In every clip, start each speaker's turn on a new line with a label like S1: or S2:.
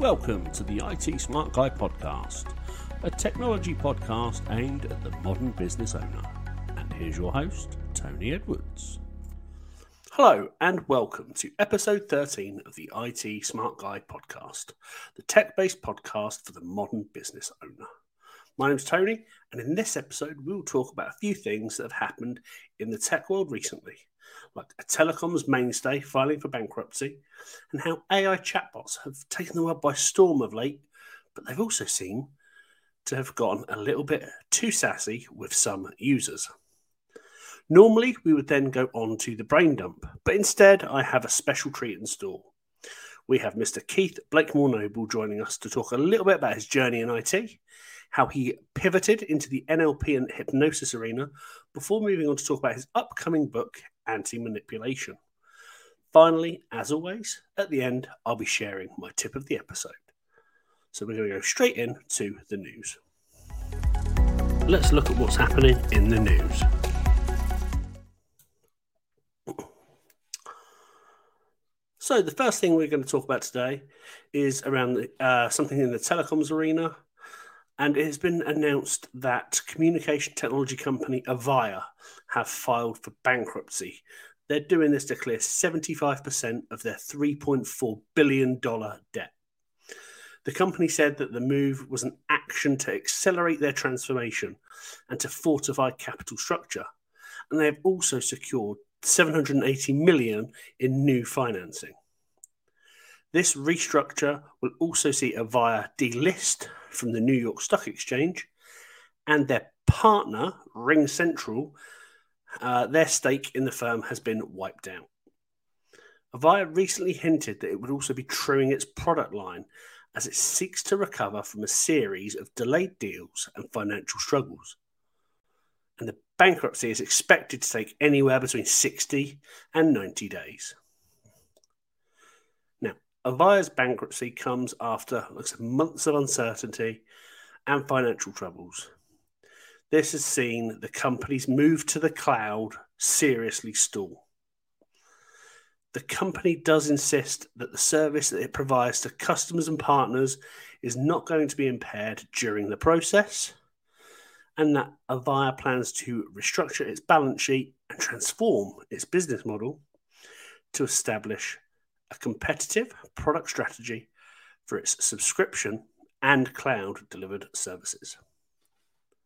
S1: Welcome to the IT Smart Guy podcast, a technology podcast aimed at the modern business owner. And here's your host, Tony Edwards. Hello, and welcome to episode 13 of the IT Smart Guy podcast, the tech based podcast for the modern business owner. My name's Tony, and in this episode, we'll talk about a few things that have happened in the tech world recently, like a telecoms mainstay filing for bankruptcy, and how AI chatbots have taken the world by storm of late, but they've also seemed to have gone a little bit too sassy with some users. Normally, we would then go on to the brain dump, but instead, I have a special treat in store. We have Mr. Keith Blakemore Noble joining us to talk a little bit about his journey in IT how he pivoted into the NLP and hypnosis arena before moving on to talk about his upcoming book, Anti Manipulation. Finally, as always, at the end, I'll be sharing my tip of the episode. So we're going to go straight in to the news. Let's look at what's happening in the news. So, the first thing we're going to talk about today is around uh, something in the telecoms arena and it has been announced that communication technology company Avaya have filed for bankruptcy. They're doing this to clear 75% of their $3.4 billion debt. The company said that the move was an action to accelerate their transformation and to fortify capital structure. And they have also secured 780 million in new financing. This restructure will also see Avaya delist from the New York Stock Exchange, and their partner, RingCentral, uh, their stake in the firm has been wiped out. Avaya recently hinted that it would also be truing its product line as it seeks to recover from a series of delayed deals and financial struggles. And the bankruptcy is expected to take anywhere between 60 and 90 days. Avaya's bankruptcy comes after months of uncertainty and financial troubles. This has seen the company's move to the cloud seriously stall. The company does insist that the service that it provides to customers and partners is not going to be impaired during the process, and that Avaya plans to restructure its balance sheet and transform its business model to establish a competitive product strategy for its subscription and cloud delivered services.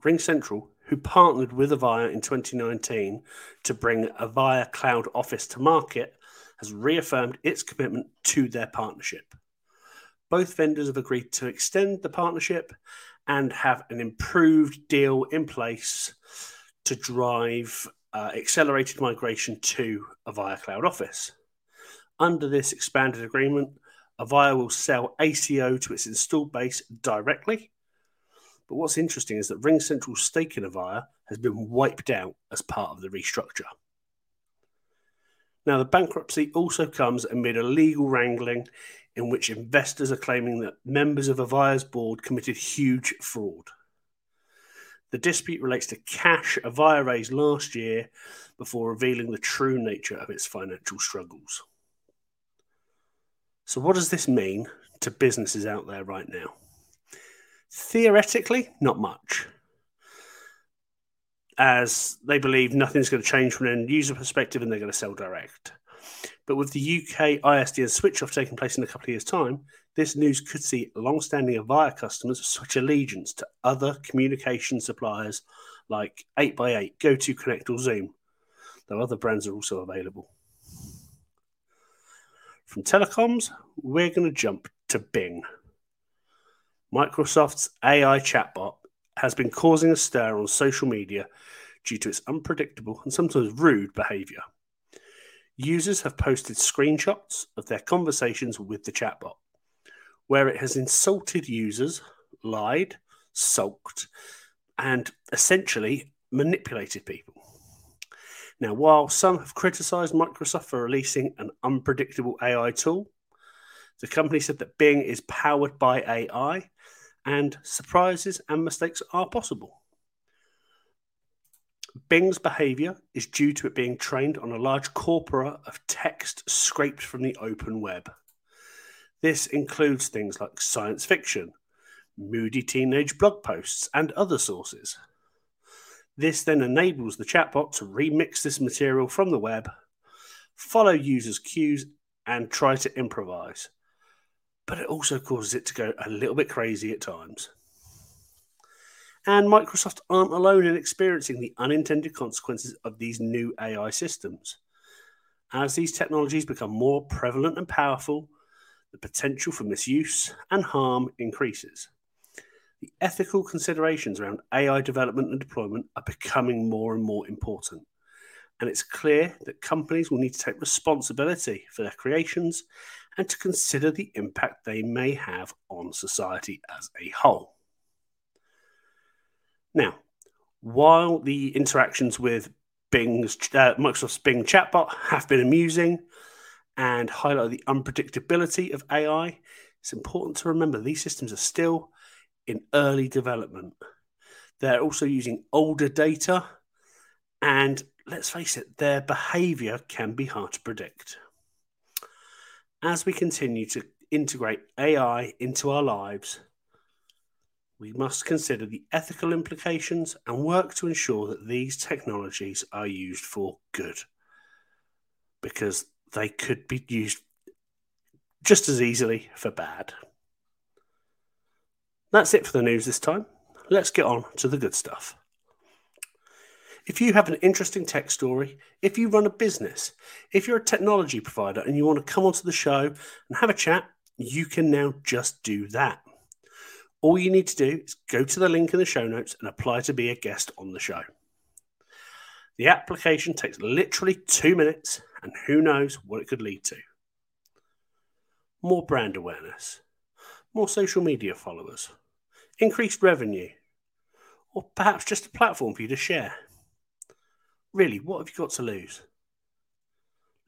S1: RingCentral, who partnered with Avaya in 2019 to bring Avaya Cloud Office to market, has reaffirmed its commitment to their partnership. Both vendors have agreed to extend the partnership and have an improved deal in place to drive uh, accelerated migration to Avaya Cloud Office. Under this expanded agreement, Avaya will sell ACO to its installed base directly. But what's interesting is that RingCentral's stake in Avaya has been wiped out as part of the restructure. Now, the bankruptcy also comes amid a legal wrangling in which investors are claiming that members of Avaya's board committed huge fraud. The dispute relates to cash Avaya raised last year before revealing the true nature of its financial struggles. So, what does this mean to businesses out there right now? Theoretically, not much, as they believe nothing's going to change from an end user perspective and they're going to sell direct. But with the UK ISD ISDN switch off taking place in a couple of years' time, this news could see long standing Avaya customers switch allegiance to other communication suppliers like 8x8, GoToConnect, or Zoom, though other brands are also available. From telecoms, we're going to jump to Bing. Microsoft's AI chatbot has been causing a stir on social media due to its unpredictable and sometimes rude behavior. Users have posted screenshots of their conversations with the chatbot, where it has insulted users, lied, sulked, and essentially manipulated people. Now, while some have criticized Microsoft for releasing an unpredictable AI tool, the company said that Bing is powered by AI and surprises and mistakes are possible. Bing's behavior is due to it being trained on a large corpora of text scraped from the open web. This includes things like science fiction, moody teenage blog posts, and other sources. This then enables the chatbot to remix this material from the web, follow users' cues, and try to improvise. But it also causes it to go a little bit crazy at times. And Microsoft aren't alone in experiencing the unintended consequences of these new AI systems. As these technologies become more prevalent and powerful, the potential for misuse and harm increases. The ethical considerations around AI development and deployment are becoming more and more important. And it's clear that companies will need to take responsibility for their creations and to consider the impact they may have on society as a whole. Now, while the interactions with Bing's uh, Microsoft's Bing chatbot have been amusing and highlight the unpredictability of AI, it's important to remember these systems are still in early development. They're also using older data, and let's face it, their behavior can be hard to predict. As we continue to integrate AI into our lives, we must consider the ethical implications and work to ensure that these technologies are used for good because they could be used just as easily for bad. That's it for the news this time. Let's get on to the good stuff. If you have an interesting tech story, if you run a business, if you're a technology provider and you want to come onto the show and have a chat, you can now just do that. All you need to do is go to the link in the show notes and apply to be a guest on the show. The application takes literally two minutes, and who knows what it could lead to. More brand awareness, more social media followers, increased revenue, or perhaps just a platform for you to share. Really, what have you got to lose?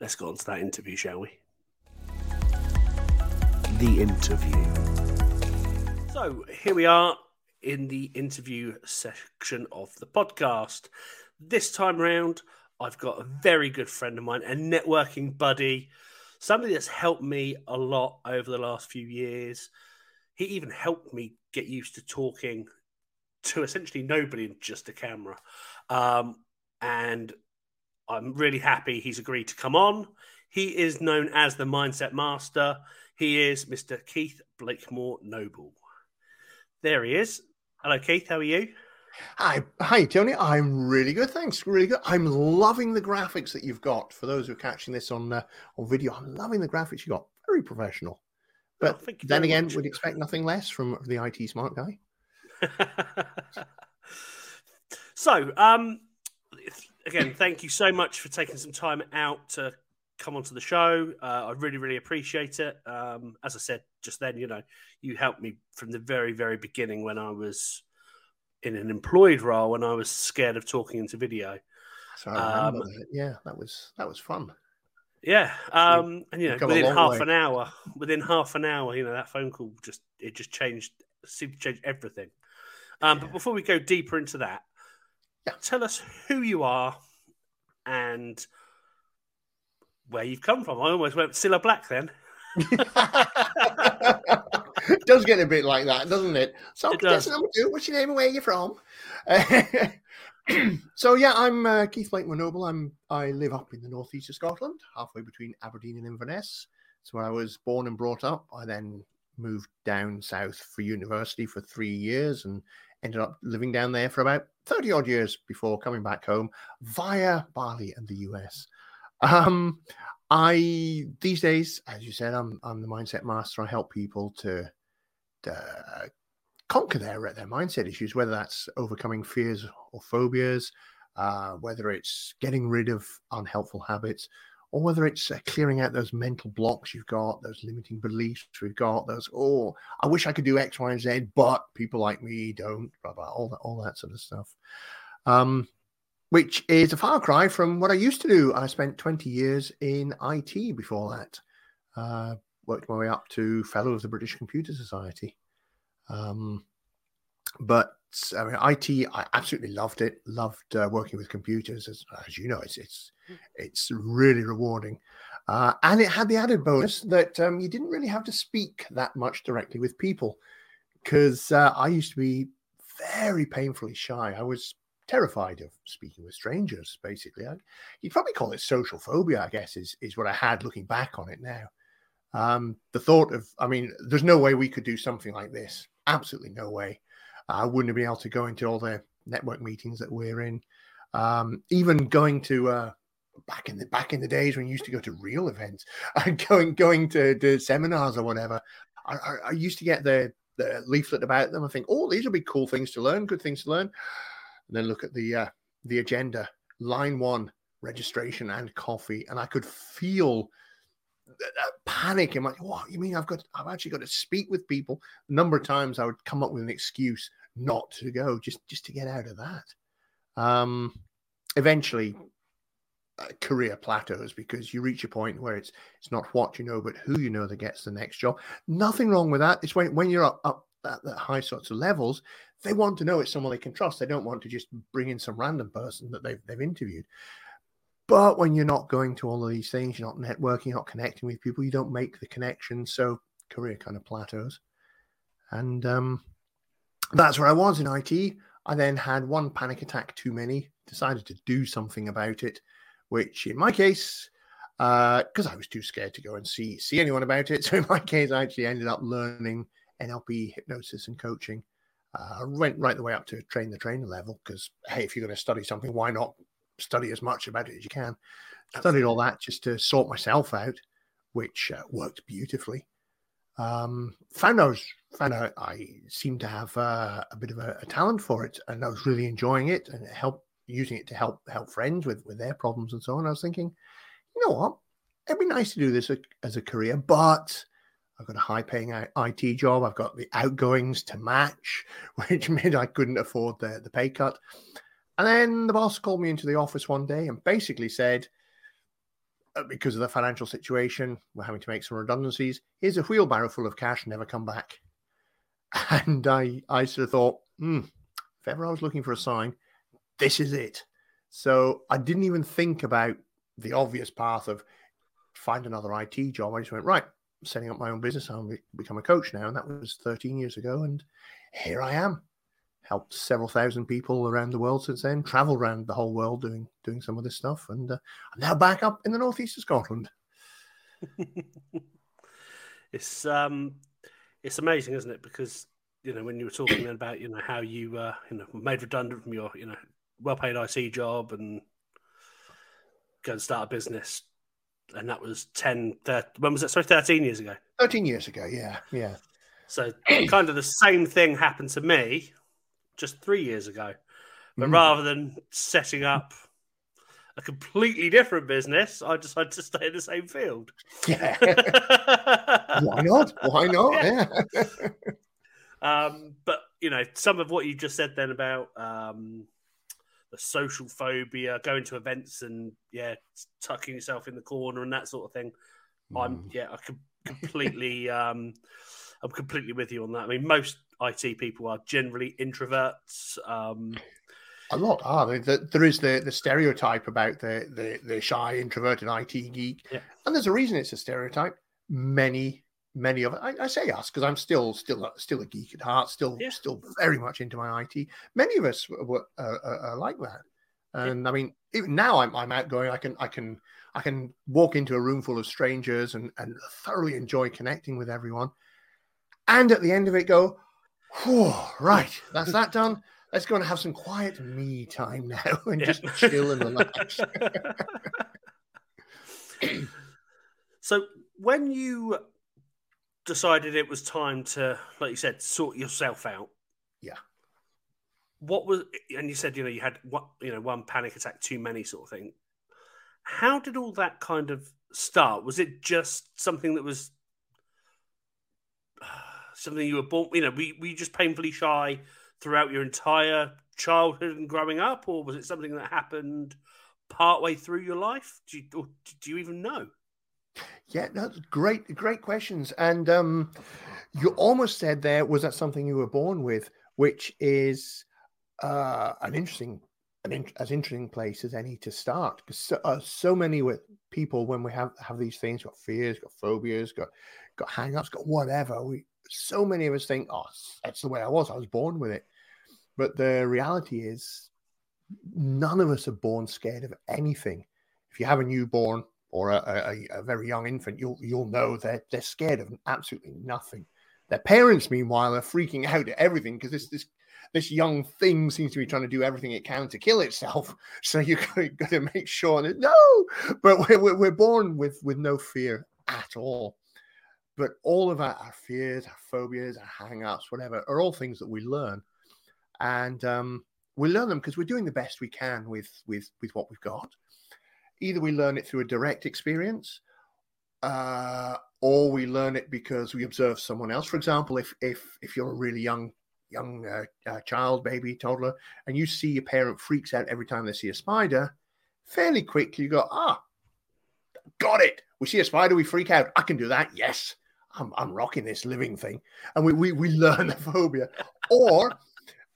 S1: Let's go on to that interview, shall we? The interview. So here we are in the interview section of the podcast. This time round, I've got a very good friend of mine, a networking buddy, somebody that's helped me a lot over the last few years. He even helped me get used to talking to essentially nobody and just a camera. Um, and I'm really happy he's agreed to come on. He is known as the Mindset Master. He is Mr. Keith Blakemore Noble. There he is. Hello, Keith. How are you?
S2: Hi, hi, Tony. I'm really good, thanks. Really good. I'm loving the graphics that you've got. For those who are catching this on uh, on video, I'm loving the graphics you got. Very professional. But oh, then again, much. would expect nothing less from the IT smart guy.
S1: so, um, again, thank you so much for taking some time out to come onto the show. Uh, I really, really appreciate it. Um, as I said just then, you know, you helped me from the very, very beginning when I was in an employed role and I was scared of talking into video.
S2: So um, that. Yeah, that was that was fun.
S1: Yeah, um, and you know, within half way. an hour, within half an hour, you know, that phone call just it just changed, seemed to change everything. Um, yeah. But before we go deeper into that, yeah. tell us who you are and where you've come from. I almost went Cilla Black then.
S2: does get a bit like that, doesn't it? So, it does. what's your name and where are you from? so, yeah, I'm uh, Keith Blakemore Noble. I'm I live up in the northeast of Scotland, halfway between Aberdeen and Inverness. It's where I was born and brought up. I then moved down south for university for three years and ended up living down there for about 30 odd years before coming back home via Bali and the US. Um, I these days, as you said, I'm I'm the mindset master. I help people to, to conquer their their mindset issues, whether that's overcoming fears or phobias, uh, whether it's getting rid of unhelpful habits, or whether it's uh, clearing out those mental blocks you've got, those limiting beliefs we've got, those oh, I wish I could do X, Y, and Z, but people like me don't, blah blah, all that all that sort of stuff. Um, which is a far cry from what I used to do. I spent 20 years in IT before that. Uh, worked my way up to Fellow of the British Computer Society. Um, but I mean, IT, I absolutely loved it. Loved uh, working with computers, as, as you know, it's it's it's really rewarding. Uh, and it had the added bonus that um, you didn't really have to speak that much directly with people because uh, I used to be very painfully shy. I was terrified of speaking with strangers, basically. I, you'd probably call it social phobia, I guess, is, is what I had looking back on it now. Um, the thought of, I mean, there's no way we could do something like this. Absolutely no way. I wouldn't have been able to go into all the network meetings that we're in. Um, even going to uh, back in the back in the days when you used to go to real events, going going to, to seminars or whatever. I, I, I used to get the the leaflet about them. I think, oh, these will be cool things to learn, good things to learn. And then look at the uh, the agenda. Line one, registration and coffee, and I could feel panic in my. What you mean? I've got. I've actually got to speak with people. A number of times I would come up with an excuse not to go, just just to get out of that. Um, eventually, uh, career plateaus because you reach a point where it's it's not what you know, but who you know that gets the next job. Nothing wrong with that. It's when when you're up up at the high sorts of levels, they want to know it's someone they can trust. They don't want to just bring in some random person that they've they've interviewed. But when you're not going to all of these things, you're not networking, you're not connecting with people, you don't make the connection. So career kind of plateaus. And um, that's where I was in IT. I then had one panic attack too many, decided to do something about it, which in my case, because uh, I was too scared to go and see see anyone about it. So in my case, I actually ended up learning NLP, hypnosis, and coaching. Uh, I went right the way up to train the trainer level because hey, if you're going to study something, why not study as much about it as you can. I studied all that just to sort myself out, which uh, worked beautifully. Um, found I was found out I seemed to have uh, a bit of a, a, talent for it, and I was really enjoying it and help using it to help help friends with with their problems and so on. I was thinking, you know what, it'd be nice to do this as a career, but I've got a high paying IT job. I've got the outgoings to match, which meant I couldn't afford the, the pay cut. And then the boss called me into the office one day and basically said, uh, because of the financial situation, we're having to make some redundancies. Here's a wheelbarrow full of cash, never come back. And I, I sort of thought, hmm, if ever I was looking for a sign, this is it. So I didn't even think about the obvious path of find another IT job. I just went, right, setting up my own business. I'll become a coach now. And that was 13 years ago. And here I am helped several thousand people around the world since then. Traveled around the whole world doing doing some of this stuff, and uh, I'm now back up in the northeast of Scotland.
S1: it's um, it's amazing, isn't it? Because you know when you were talking about you know how you uh, you know made redundant from your you know well paid IT job and go and start a business, and that was 10, 30, when was it? Sorry, thirteen years ago.
S2: Thirteen years ago, yeah, yeah.
S1: So kind of the same thing happened to me just three years ago. But mm. rather than setting up a completely different business, I decided to stay in the same field.
S2: Yeah. Why not? Why not? Yeah. yeah.
S1: um, but you know, some of what you just said then about um, the social phobia, going to events and yeah, tucking yourself in the corner and that sort of thing. Mm. I'm yeah, I can completely um, I'm completely with you on that. I mean, most IT people are generally introverts. Um,
S2: a lot are. There is the, the stereotype about the, the, the shy, introverted IT geek, yeah. and there's a reason it's a stereotype. Many, many of I, I say us because I'm still still still a geek at heart, still yeah. still very much into my IT. Many of us were uh, uh, like that, and yeah. I mean, even now I'm I'm outgoing. I can I can I can walk into a room full of strangers and and thoroughly enjoy connecting with everyone, and at the end of it, go, Whew, right, that's that done. Let's go and have some quiet me time now and yeah. just chill and relax.
S1: so, when you decided it was time to, like you said, sort yourself out,
S2: yeah.
S1: What was, and you said, you know, you had what, you know, one panic attack too many, sort of thing. How did all that kind of start? Was it just something that was something you were born, you know, were, were you just painfully shy throughout your entire childhood and growing up, or was it something that happened partway through your life? Do you, do you even know?
S2: Yeah, no, great, great questions. And um, you almost said there was that something you were born with, which is uh, an interesting an in, as interesting place as any to start because so, uh, so many with people when we have have these things got fears got phobias got got hang-ups got whatever we so many of us think oh that's the way i was i was born with it but the reality is none of us are born scared of anything if you have a newborn or a, a, a very young infant you'll you'll know that they're scared of absolutely nothing their parents meanwhile are freaking out at everything because this this this young thing seems to be trying to do everything it can to kill itself. So you've got to make sure that no, but we're, we're born with with no fear at all. But all of our, our fears, our phobias, our hang-ups, whatever, are all things that we learn, and um, we learn them because we're doing the best we can with with with what we've got. Either we learn it through a direct experience, uh, or we learn it because we observe someone else. For example, if if if you're a really young young uh, uh, child, baby, toddler, and you see your parent freaks out every time they see a spider, fairly quickly you go, ah, got it. We see a spider, we freak out. I can do that. Yes, I'm, I'm rocking this living thing. And we, we, we learn the phobia. Or,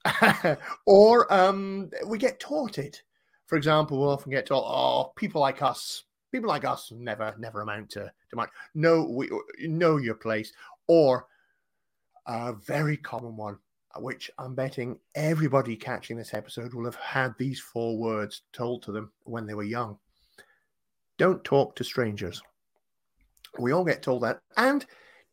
S2: or um, we get taught it. For example, we'll often get taught, oh, people like us, people like us never, never amount to, to much. Know, we, know your place. Or a very common one which I'm betting everybody catching this episode will have had these four words told to them when they were young. Don't talk to strangers. We all get told that. And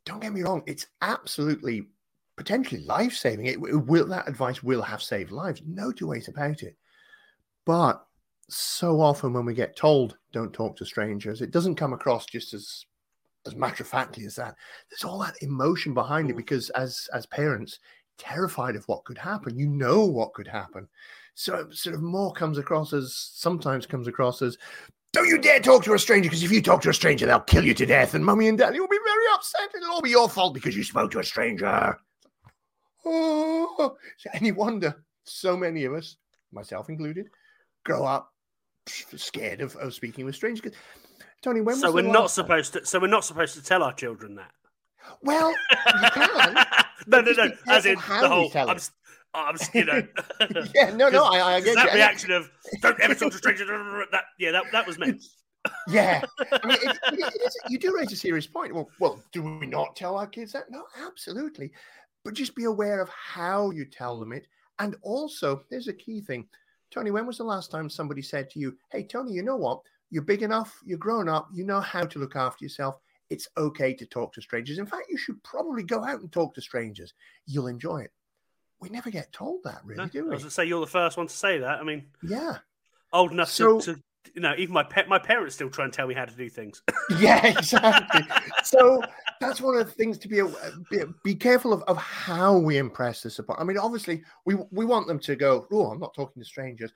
S2: don't get me wrong, it's absolutely potentially life saving. It, it will that advice will have saved lives. No two ways about it. But so often when we get told don't talk to strangers, it doesn't come across just as as matter of factly as that. There's all that emotion behind it mm. because as as parents, terrified of what could happen. You know what could happen. So sort of more comes across as sometimes comes across as don't you dare talk to a stranger because if you talk to a stranger, they'll kill you to death, and mummy and daddy will be very upset. It'll all be your fault because you spoke to a stranger. Oh, any wonder so many of us, myself included, grow up scared of, of speaking with strangers. Tony, when
S1: so we're not supposed to. So we're not supposed to tell our children that.
S2: Well, you can.
S1: no, no, no. As in the whole. I'm, Oh, I'm, you know.
S2: yeah, no, no. I, I get
S1: that you. reaction of "Don't ever talk to strangers." That, yeah, that, that was meant.
S2: yeah, I mean, it, it, it is, you do raise a serious point. Well, well, do we not tell our kids that? No, absolutely. But just be aware of how you tell them it, and also there's a key thing. Tony, when was the last time somebody said to you, "Hey, Tony, you know what? You're big enough. You're grown up. You know how to look after yourself it's okay to talk to strangers. In fact, you should probably go out and talk to strangers. You'll enjoy it. We never get told that, really, no, do we?
S1: I was to say you're the first one to say that. I mean,
S2: yeah,
S1: old enough so, to, to, you know, even my pet, my parents still try and tell me how to do things.
S2: yeah, exactly. so that's one of the things to be be, be careful of, of how we impress this upon. I mean, obviously, we we want them to go. Oh, I'm not talking to strangers.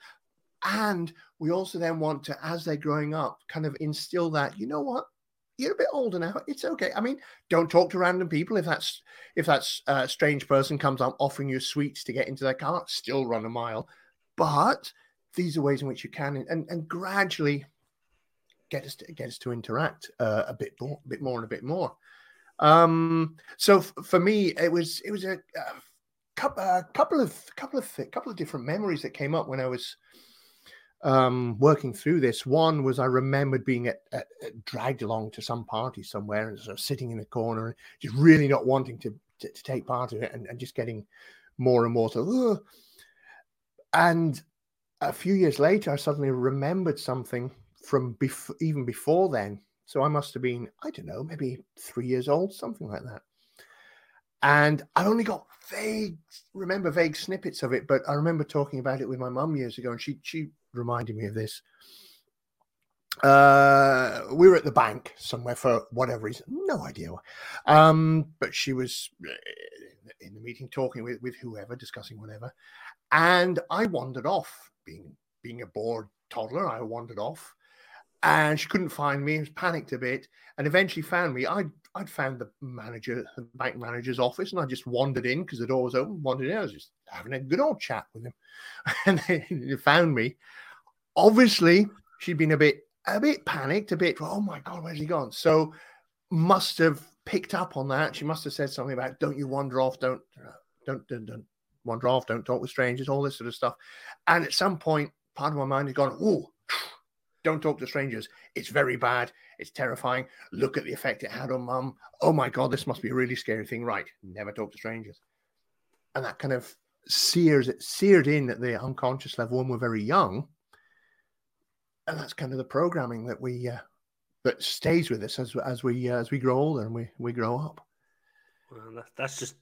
S2: And we also then want to, as they're growing up, kind of instill that, you know what? You're a bit older now. It's okay. I mean, don't talk to random people. If that's if that's a strange person comes up offering you sweets to get into their car, still run a mile. But these are ways in which you can and, and gradually get us to get us to interact uh, a bit more, a bit more, and a bit more. Um, so f- for me, it was it was a, a couple, a couple of couple of couple of different memories that came up when I was um, working through this. One was I remembered being at, at, at dragged along to some party somewhere and sort of sitting in a corner and just really not wanting to, to, to take part in it and, and, just getting more and more to. Ugh. And a few years later, I suddenly remembered something from bef- even before then. So I must have been, I don't know, maybe three years old, something like that. And I only got vague, remember vague snippets of it, but I remember talking about it with my mum years ago, and she she reminded me of this. Uh, we were at the bank somewhere for whatever reason, no idea. Um, but she was uh, in the meeting talking with, with whoever, discussing whatever. And I wandered off, being being a bored toddler, I wandered off. And she couldn't find me, was panicked a bit, and eventually found me. I'd I'd found the manager, the bank manager's office, and I just wandered in because the door was open, wandered in. I was just having a good old chat with him. And they found me obviously she'd been a bit a bit panicked, a bit, oh my god, where's he gone? So must have picked up on that. She must have said something about don't you wander off, don't don't don't, don't wander off, don't talk with strangers, all this sort of stuff. And at some point, part of my mind has gone, oh, don't talk to strangers. It's very bad. It's terrifying. Look at the effect it had on mum. Oh my God, this must be a really scary thing. Right. Never talk to strangers. And that kind of sears it seared in at the unconscious level when we're very young. And that's kind of the programming that we uh, that stays with us as as we uh, as we grow older and we we grow up.
S1: Well, that's just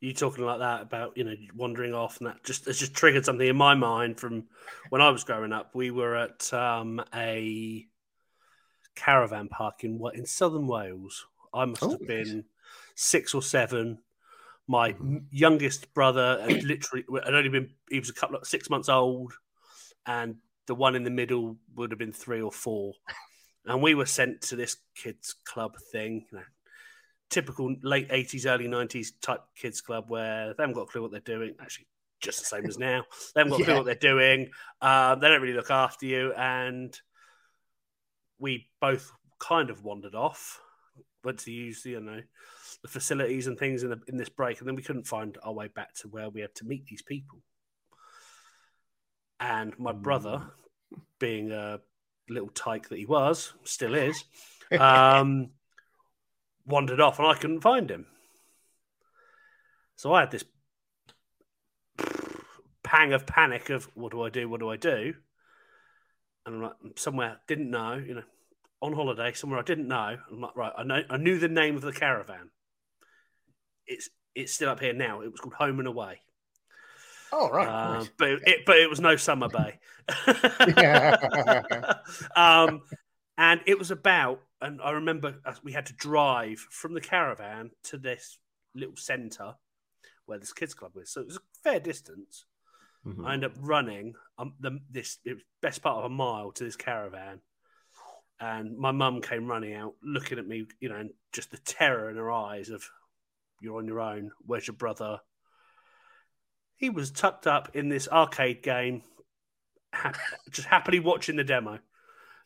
S1: you talking like that about you know wandering off and that just it's just triggered something in my mind from when I was growing up. We were at um, a caravan park in what in southern Wales. I must oh, have been yes. six or seven. My mm-hmm. youngest brother had literally had only been he was a couple of six months old, and the one in the middle would have been three or four. And we were sent to this kids club thing, you know, typical late 80s, early 90s type kids club where they haven't got a clue what they're doing. Actually, just the same as now. They haven't got a clue what they're doing. Um, they don't really look after you. And we both kind of wandered off, went to use the, you know, the facilities and things in, the, in this break. And then we couldn't find our way back to where we had to meet these people. And my brother, mm. being a little tyke that he was, still is, um, wandered off and I couldn't find him. So I had this pang of panic of what do I do? What do I do? And I'm like, somewhere didn't know, you know, on holiday somewhere I didn't know. I'm like, right, I know, I knew the name of the caravan. It's it's still up here now. It was called Home and Away.
S2: Oh right, um,
S1: but it, but it was no Summer Bay. um, and it was about and I remember we had to drive from the caravan to this little centre where this kids club was. So it was a fair distance. Mm-hmm. I ended up running um, the, this best part of a mile to this caravan, and my mum came running out, looking at me, you know, and just the terror in her eyes of, "You're on your own. Where's your brother?" He was tucked up in this arcade game, ha- just happily watching the demo.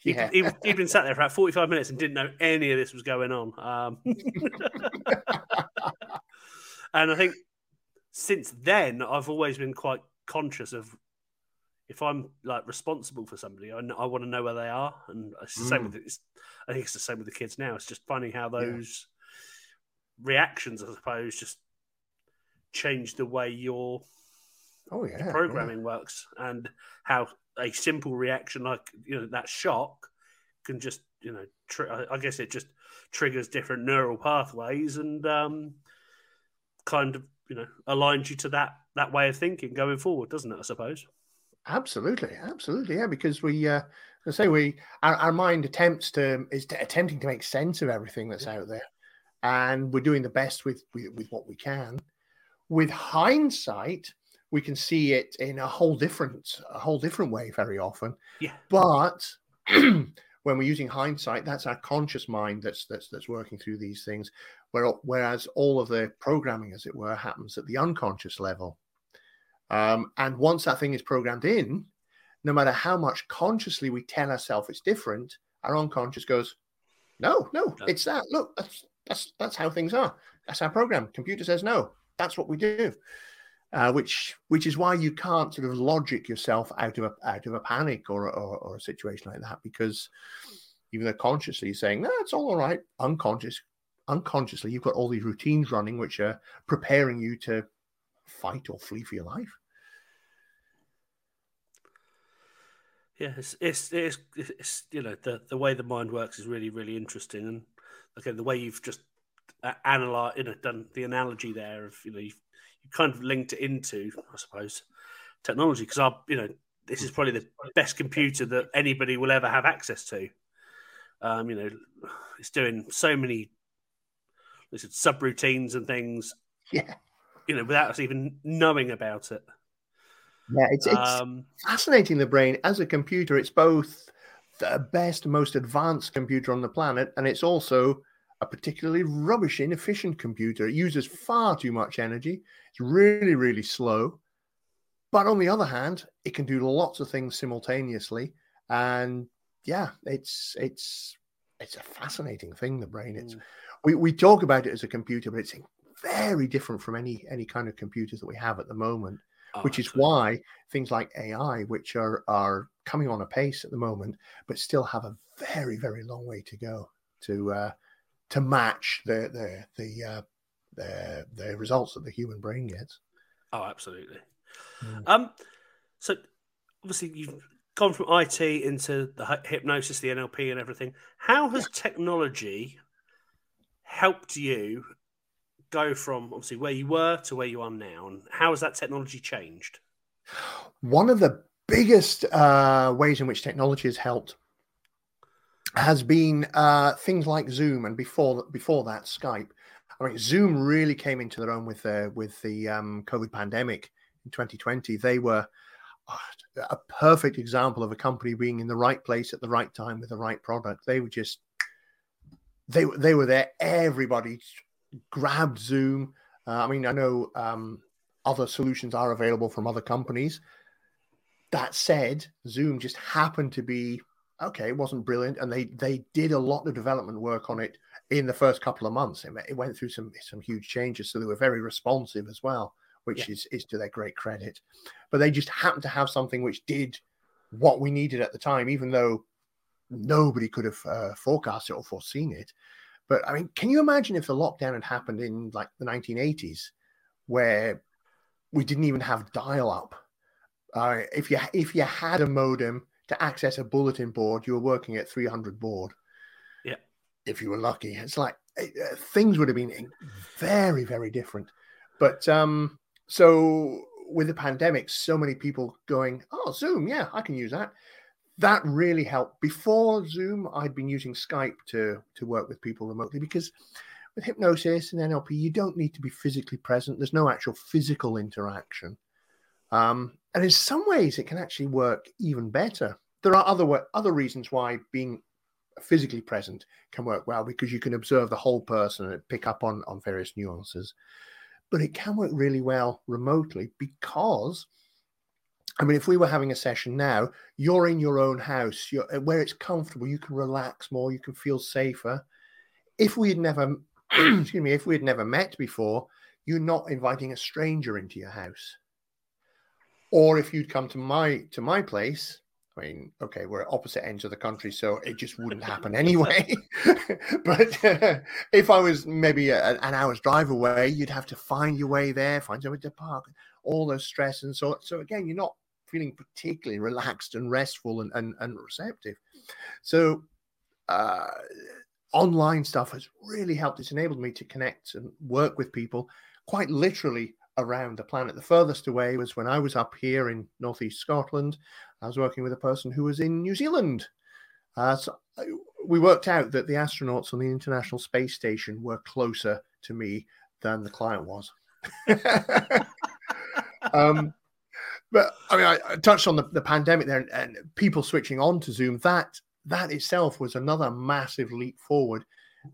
S1: He, yeah. he, had been sat there for about 45 minutes and didn't know any of this was going on. Um, and I think since then, I've always been quite conscious of if I'm like responsible for somebody, I, I want to know where they are. And it's the mm. same with it. I think it's the same with the kids now. It's just finding how those yeah. reactions, I suppose, just change the way your
S2: oh yeah
S1: programming
S2: yeah.
S1: works and how a simple reaction like you know that shock can just you know tr- I guess it just triggers different neural pathways and um, kind of you know aligns you to that that way of thinking going forward, doesn't it? I suppose.
S2: Absolutely, absolutely, yeah. Because we, uh, I say, we our, our mind attempts to is to, attempting to make sense of everything that's out there, and we're doing the best with, with with what we can. With hindsight, we can see it in a whole different a whole different way very often.
S1: Yeah.
S2: But when we're using hindsight, that's our conscious mind that's that's that's working through these things. Where, whereas all of the programming, as it were, happens at the unconscious level. Um, and once that thing is programmed in, no matter how much consciously we tell ourselves it's different, our unconscious goes, "No, no, it's that. Look, that's that's that's how things are. That's our program. Computer says no. That's what we do." Uh, which which is why you can't sort of logic yourself out of a out of a panic or or, or a situation like that because even though consciously you're saying no, it's all all right, unconscious unconsciously you've got all these routines running which are preparing you to fight or flee for your life.
S1: Yeah, it's, it's, it's, it's, you know the the way the mind works is really really interesting, and okay, the way you've just uh, analyzed, you know, done the analogy there of you know you've kind of linked it into, I suppose, technology because our, you know, this is probably the best computer that anybody will ever have access to. Um, you know, it's doing so many listen, subroutines and things.
S2: Yeah.
S1: You know, without us even knowing about it.
S2: Yeah, it's, it's um, fascinating. The brain as a computer, it's both the best, most advanced computer on the planet, and it's also a particularly rubbish, inefficient computer. It uses far too much energy. It's really, really slow. But on the other hand, it can do lots of things simultaneously. And yeah, it's it's it's a fascinating thing, the brain. It's mm. we, we talk about it as a computer, but it's very different from any any kind of computers that we have at the moment. oh, which absolutely. is why things like AI, which are are coming on a pace at the moment, but still have a very very long way to go to uh, to match the the the uh, the, the results that the human brain gets.
S1: Oh, absolutely. Mm. Um, so obviously you've gone from IT into the hypnosis, the NLP, and everything. How has yeah. technology helped you go from obviously where you were to where you are now, and how has that technology changed?
S2: One of the biggest uh, ways in which technology has helped has been uh, things like Zoom, and before before that, Skype. I mean, Zoom really came into their own with the with the um, COVID pandemic in 2020. They were uh, a perfect example of a company being in the right place at the right time with the right product. They were just they they were there. Everybody grabbed Zoom. Uh, I mean, I know um, other solutions are available from other companies. That said, Zoom just happened to be okay. It wasn't brilliant, and they they did a lot of development work on it in the first couple of months. It, it went through some some huge changes, so they were very responsive as well, which yeah. is is to their great credit. But they just happened to have something which did what we needed at the time, even though nobody could have uh, forecast it or foreseen it. But I mean, can you imagine if the lockdown had happened in like the 1980s, where we didn't even have dial-up? Uh, if you if you had a modem to access a bulletin board, you were working at 300 baud. If you were lucky, it's like uh, things would have been very very different. But um, so with the pandemic, so many people going, "Oh, Zoom, yeah, I can use that." that really helped. Before Zoom, I'd been using Skype to to work with people remotely because with hypnosis and NLP, you don't need to be physically present. There's no actual physical interaction, um, and in some ways, it can actually work even better. There are other other reasons why being physically present can work well because you can observe the whole person and pick up on on various nuances. But it can work really well remotely because I mean, if we were having a session now, you're in your own house, you're, uh, where it's comfortable, you can relax more, you can feel safer. If we had never, excuse me, if we had never met before, you're not inviting a stranger into your house. Or if you'd come to my to my place, I mean, okay, we're at opposite ends of the country, so it just wouldn't happen anyway. but uh, if I was maybe a, an hour's drive away, you'd have to find your way there, find somewhere to park, all those stress, and so so again, you're not feeling particularly relaxed and restful and, and, and receptive. So, uh, online stuff has really helped. It's enabled me to connect and work with people quite literally around the planet. The furthest away was when I was up here in northeast Scotland. I was working with a person who was in New Zealand. Uh, so uh, we worked out that the astronauts on the International Space Station were closer to me than the client was. um, but I mean, I, I touched on the, the pandemic there and, and, people switching on to Zoom. That that itself was another massive leap forward.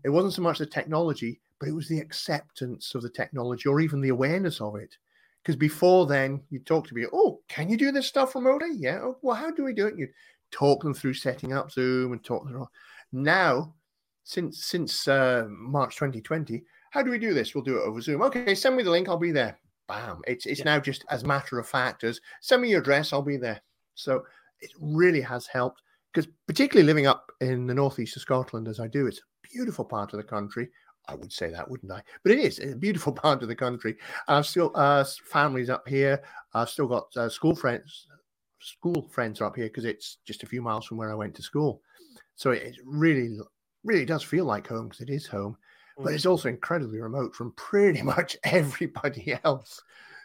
S2: It wasn't so much the technology, but it was the acceptance of the technology or even the awareness of it. Because before then, you talk to me, oh, can you do this stuff remotely? Yeah. Oh, well, how do we do it? You talk them through setting up Zoom and talk them. All. Now, since since uh, March 2020, how do we do this? We'll do it over Zoom. Okay, send me the link. I'll be there bam. It's it's yeah. now just as matter of fact as send me your address, I'll be there. So it really has helped because particularly living up in the northeast of Scotland as I do, it's a beautiful part of the country. I would say that, wouldn't I? But it is a beautiful part of the country. I've still uh, families up here. I've still got uh, school friends. School friends are up here because it's just a few miles from where I went to school. So it really, really does feel like home because it is home but it's also incredibly remote from pretty much everybody else.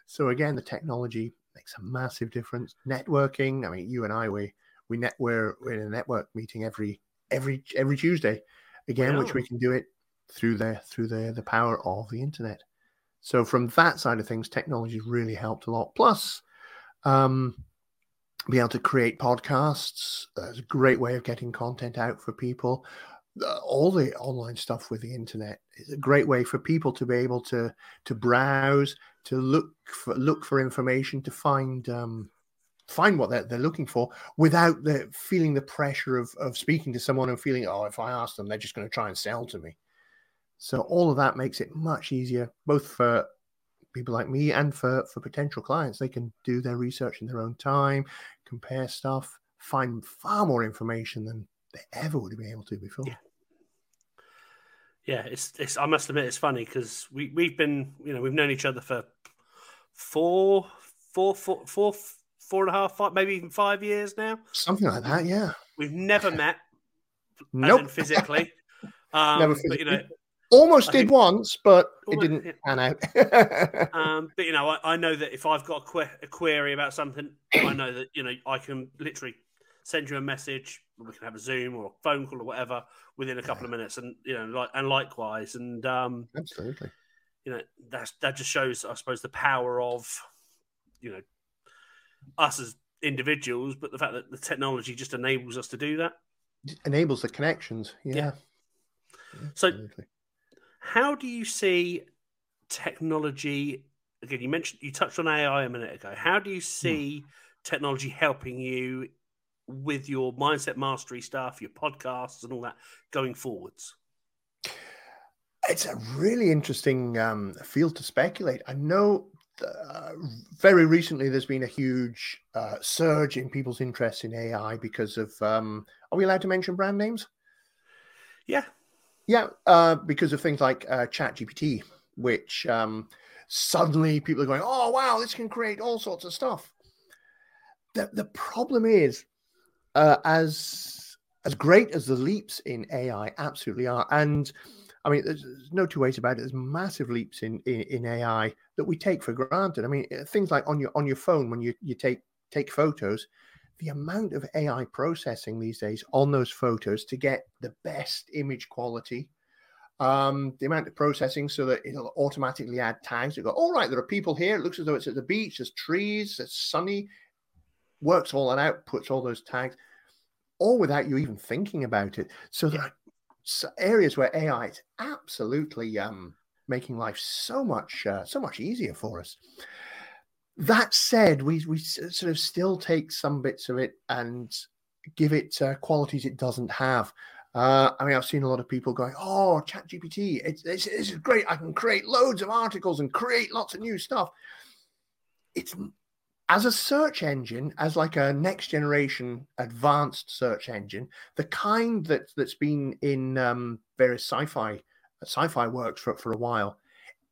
S2: So again, the technology makes a massive difference. Networking. I mean, you and I, we we net we're, we're in a network meeting every every every Tuesday, again, wow. which we can do it through the through the the power of the internet. So from that side of things, technology really helped a lot. Plus, um, be able to create podcasts. That's a great way of getting content out for people all the online stuff with the internet is a great way for people to be able to to browse to look for look for information to find um, find what they're, they're looking for without the feeling the pressure of, of speaking to someone and feeling oh if i ask them they're just going to try and sell to me so all of that makes it much easier both for people like me and for for potential clients. They can do their research in their own time compare stuff find far more information than they ever would have been able to before.
S1: Yeah, yeah it's it's i must admit it's funny because we we've been you know we've known each other for four four four four four and a half five maybe even five years now.
S2: Something like that yeah.
S1: We've never met
S2: nope.
S1: physically. Um, never physically. but you know
S2: Almost did once, but it didn't yeah. pan out.
S1: um, but you know, I, I, know that if I've got a, que- a, query about something, I know that you know I can literally send you a message. We can have a Zoom or a phone call or whatever within a couple yeah. of minutes, and you know, like and likewise, and um,
S2: absolutely,
S1: you know, that that just shows, I suppose, the power of you know us as individuals, but the fact that the technology just enables us to do that,
S2: enables the connections. Yeah. yeah.
S1: So how do you see technology? Again, you mentioned you touched on AI a minute ago. How do you hmm. see technology helping you with your mindset mastery stuff, your podcasts, and all that going forwards?
S2: It's a really interesting um, field to speculate. I know uh, very recently there's been a huge uh, surge in people's interest in AI because of. Um, are we allowed to mention brand names?
S1: Yeah,
S2: yeah, uh, because of things like uh, ChatGPT, which um, suddenly people are going, "Oh, wow, this can create all sorts of stuff." The the problem is, uh, as as great as the leaps in AI absolutely are, and I mean, there's, there's no two ways about it. There's massive leaps in, in, in AI that we take for granted. I mean, things like on your on your phone when you you take take photos, the amount of AI processing these days on those photos to get the best image quality, um, the amount of processing so that it'll automatically add tags. You go, all right, there are people here. It looks as though it's at the beach. There's trees. It's sunny. Works all that out, puts all those tags, all without you even thinking about it. So there are areas where AI is absolutely um, making life so much uh, so much easier for us. That said, we we sort of still take some bits of it and give it uh, qualities it doesn't have. Uh, I mean, I've seen a lot of people going, "Oh, ChatGPT, it's, it's, it's great. I can create loads of articles and create lots of new stuff." It's as a search engine, as like a next generation advanced search engine, the kind that that's been in um, various sci-fi sci-fi works for for a while.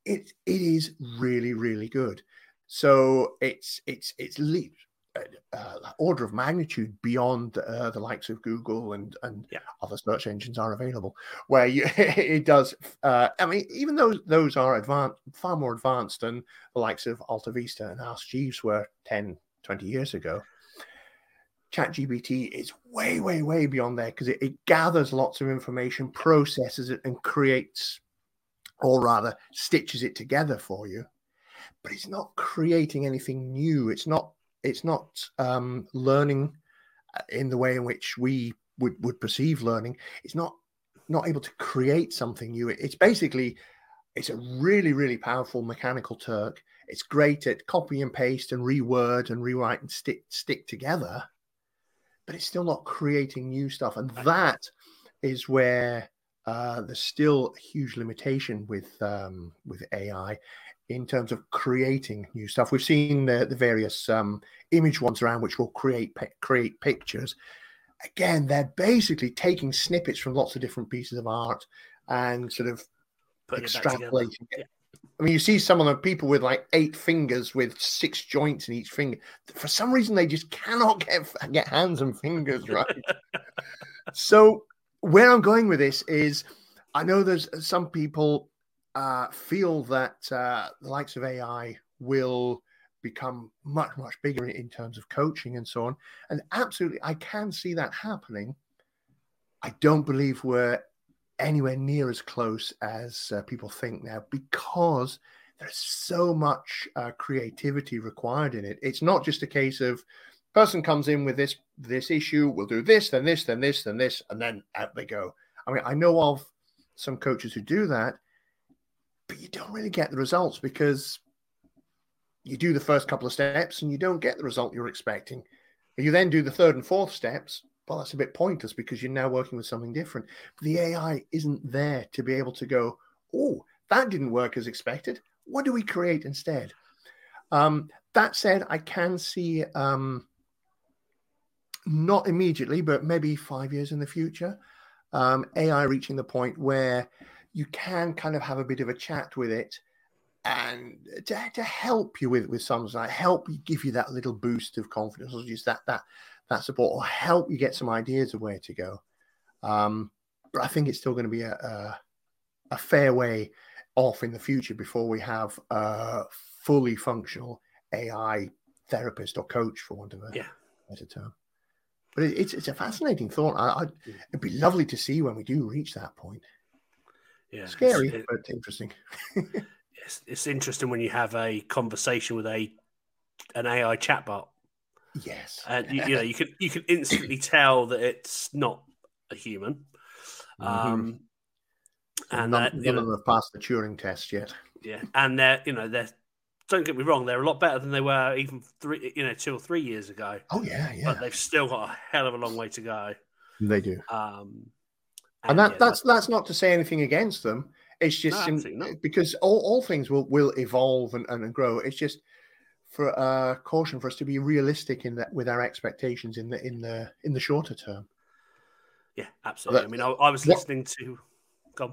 S2: It it is really really good. So it's it's it's leaps uh, uh order of magnitude beyond uh, the likes of Google and and yeah. other search engines are available. Where you, it does, uh, I mean, even though those are advanced, far more advanced than the likes of AltaVista and Ask Jeeves were 10, 20 years ago. ChatGPT is way, way, way beyond there because it, it gathers lots of information, processes it, and creates, or rather, stitches it together for you but it's not creating anything new. It's not it's not um, learning uh, in the way in which we would, would perceive learning. It's not not able to create something new. It's basically it's a really really powerful mechanical Turk. It's great at copy and paste and reword and rewrite and stick stick together, but it's still not creating new stuff. And that is where uh, there's still a huge limitation with um, with AI in terms of creating new stuff. We've seen the, the various um, image ones around which will create create pictures. Again, they're basically taking snippets from lots of different pieces of art and sort of Putting extrapolating it. Yeah. I mean, you see some of the people with like eight fingers with six joints in each finger. For some reason, they just cannot get get hands and fingers right. so, where I'm going with this is, I know there's some people uh, feel that uh, the likes of AI will become much, much bigger in, terms of coaching and so on. And absolutely, I can see that happening. I don't believe we're anywhere near as close as uh, people think now because there's so much uh, creativity required in it. It's not just a case of person comes in with this this issue, we'll do this, then this, then this, then this, and then out they go. I mean, I know of some coaches who do that, but you don't really get the results because you do the first couple of steps and you don't get the result you're expecting. You then do the third and fourth steps. Well, that's a bit pointless because you're now working with something different. But the AI isn't there to be able to go, oh, that didn't work as expected. what do we create instead? Um, that said, I can see um, not immediately, but maybe five years in the future, um, AI reaching the point where you can kind of have a bit of a chat with it and to, to help you with with something like help you give you that little boost of confidence or just that that that support or help you get some ideas of where to go um, but i think it's still going to be a, a, a fair way off in the future before we have a fully functional ai therapist or coach for want of a
S1: Yeah.
S2: better term but it, it's it's a fascinating thought I, I'd,
S1: Mm.
S2: it'd be lovely to see when we do reach that point
S1: Yeah, it's-
S2: scary
S1: it-
S2: but interesting
S1: it's, it's interesting when you have a conversation with a an AI chatbot,
S2: yes
S1: and you, you know you can you can instantly tell that it's not a human.
S2: Mhm.
S1: Um, and
S2: none,
S1: that, you
S2: none
S1: know,
S2: of them have passed the Turing test yet.
S1: yeah, and they're you know they're don't get me wrong, they're a lot better than they were even three you know two or three years ago,
S2: Oh yeah, yeah,
S1: but they've still got a hell of a long way to go.
S2: they do.
S1: Um,
S2: And that
S1: yeah,
S2: that's that's not to say anything against them. It's just
S1: No, not.
S2: because all, all things will will evolve and, and grow. It's just for uh, caution for us to be realistic in that with our expectations in the in the in the shorter term.
S1: yeah, absolutely. I mean, I, I was
S2: what-
S1: listening to. Go on.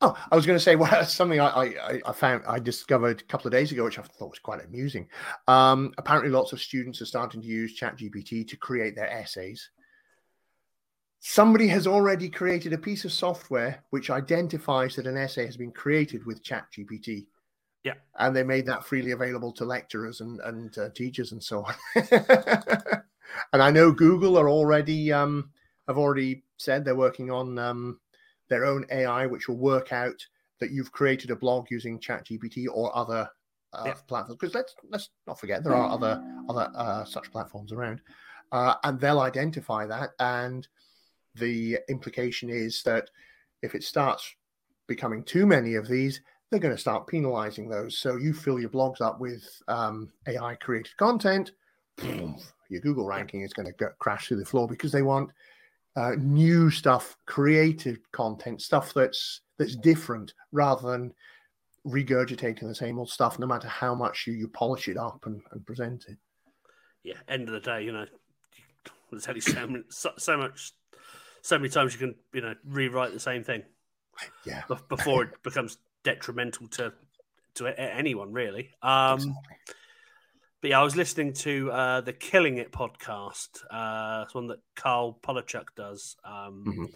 S2: Oh, I was going to say well, something I, I I found I discovered a couple of days ago, which I thought was quite amusing. Um, apparently, lots of students are starting to use ChatGPT to create their essays. Somebody has already created a piece of software which identifies that an essay has been created with ChatGPT.
S1: Yeah.
S2: and they made that freely available to lecturers and and uh, teachers and so on. and I know Google are already um, have already said they're working on um, their own AI, which will work out that you've created a blog using ChatGPT or other uh,
S1: Yeah.
S2: platforms. Because let's let's not forget there are other other uh, such platforms around, uh, and they'll identify that. And the implication is that if it starts becoming too many of these, they're going to start penalizing those. So you fill your blogs up with um, AI created content, your Google ranking is going to crash through the floor because they want uh, new stuff, creative content, stuff that's that's different rather than regurgitating the same old stuff. No matter how much you, you polish it up and, and present it.
S1: yeah, end of the day, you know, there's only so, so much, so many times you can, you know, rewrite the same thing
S2: Yeah,
S1: before it becomes detrimental to to anyone, really. Um,
S2: exactly.
S1: but yeah, I was listening to uh, the Killing It podcast. Uh, it's one that Carl Polachuk does, um,
S2: Mhm.